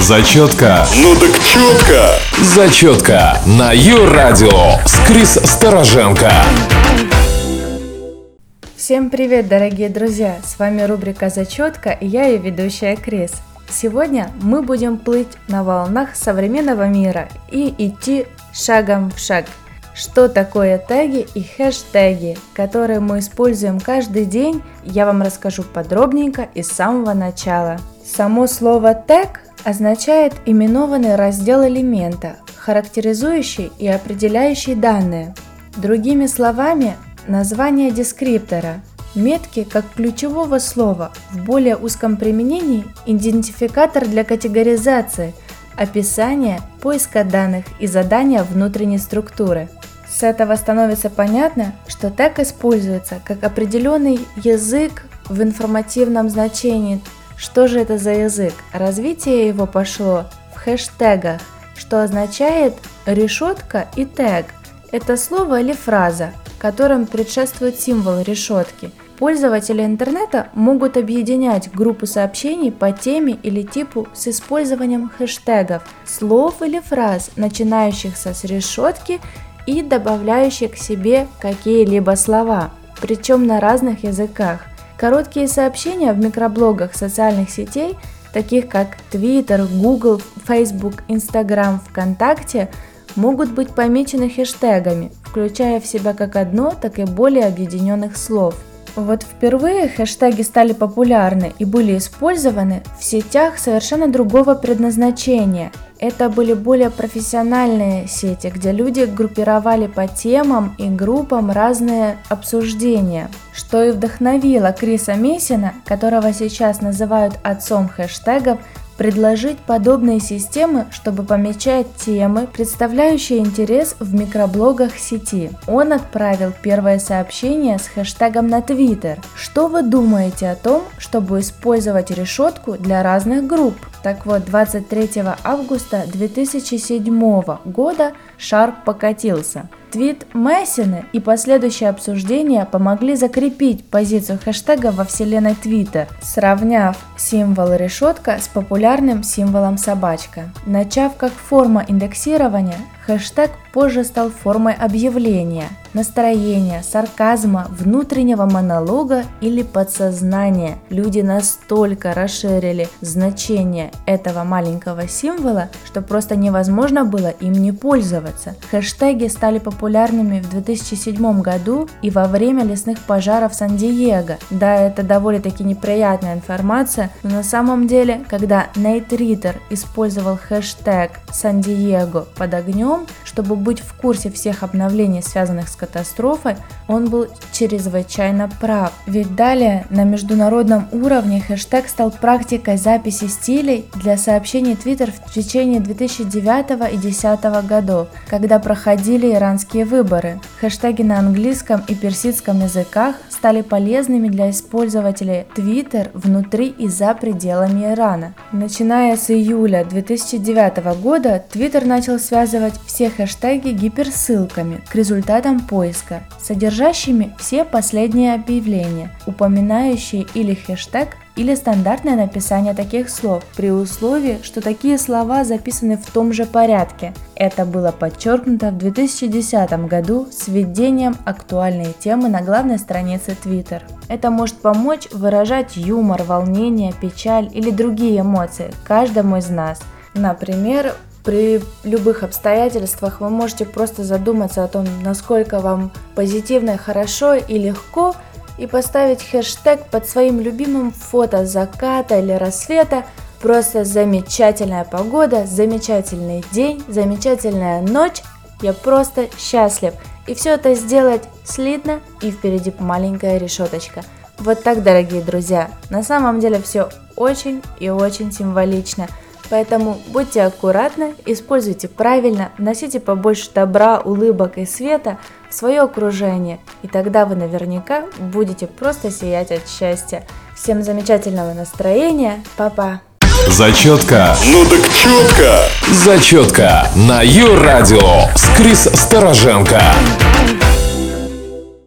Зачетка. Ну так четко. Зачетка на Ю-радио с Крис Стороженко. Всем привет, дорогие друзья! С вами рубрика «Зачетка» и я ее ведущая Крис. Сегодня мы будем плыть на волнах современного мира и идти шагом в шаг. Что такое теги и хэштеги, которые мы используем каждый день, я вам расскажу подробненько и с самого начала. Само слово тег означает именованный раздел элемента, характеризующий и определяющий данные. Другими словами, название дескриптора. Метки как ключевого слова в более узком применении идентификатор для категоризации, описания, поиска данных и задания внутренней структуры. С этого становится понятно, что тег используется как определенный язык в информативном значении что же это за язык? Развитие его пошло в хэштегах, что означает решетка и тег. Это слово или фраза, которым предшествует символ решетки. Пользователи интернета могут объединять группу сообщений по теме или типу с использованием хэштегов, слов или фраз, начинающихся с решетки и добавляющих к себе какие-либо слова, причем на разных языках. Короткие сообщения в микроблогах социальных сетей, таких как Twitter, Google, Facebook, Instagram, ВКонтакте, могут быть помечены хэштегами, включая в себя как одно, так и более объединенных слов – вот впервые хэштеги стали популярны и были использованы в сетях совершенно другого предназначения. Это были более профессиональные сети, где люди группировали по темам и группам разные обсуждения, что и вдохновило Криса Мессина, которого сейчас называют отцом хэштегов, предложить подобные системы, чтобы помечать темы, представляющие интерес в микроблогах сети. Он отправил первое сообщение с хэштегом на Twitter. Что вы думаете о том, чтобы использовать решетку для разных групп? Так вот, 23 августа 2007 года шар покатился. Твит Мессины и последующее обсуждение помогли закрепить позицию хэштега во вселенной Твиттер, сравняв символ решетка с популярным символом собачка. Начав как форма индексирования, хэштег позже стал формой объявления, настроения, сарказма, внутреннего монолога или подсознания. Люди настолько расширили значение этого маленького символа, что просто невозможно было им не пользоваться. Хэштеги стали популярными в 2007 году и во время лесных пожаров Сан-Диего. Да, это довольно-таки неприятная информация, но на самом деле, когда Нейт Риттер использовал хэштег Сан-Диего под огнем, основном, чтобы быть в курсе всех обновлений, связанных с катастрофой, он был чрезвычайно прав. Ведь далее на международном уровне хэштег стал практикой записи стилей для сообщений Twitter в течение 2009 и 2010 годов, когда проходили иранские выборы. Хэштеги на английском и персидском языках стали полезными для использователей Twitter внутри и за пределами Ирана. Начиная с июля 2009 года Twitter начал связывать все хэштеги гиперссылками к результатам поиска, содержащими все последние объявления, упоминающие или хэштег, или стандартное написание таких слов, при условии, что такие слова записаны в том же порядке. Это было подчеркнуто в 2010 году с введением актуальной темы на главной странице Twitter. Это может помочь выражать юмор, волнение, печаль или другие эмоции каждому из нас. Например, при любых обстоятельствах вы можете просто задуматься о том, насколько вам позитивно, хорошо и легко, и поставить хэштег под своим любимым фото заката или рассвета. Просто замечательная погода, замечательный день, замечательная ночь. Я просто счастлив. И все это сделать слитно и впереди маленькая решеточка. Вот так, дорогие друзья. На самом деле все очень и очень символично. Поэтому будьте аккуратны, используйте правильно, носите побольше добра, улыбок и света в свое окружение, и тогда вы наверняка будете просто сиять от счастья. Всем замечательного настроения, папа! Зачетка. Ну так четко. Зачетка на Ю-радио с Крис Стороженко.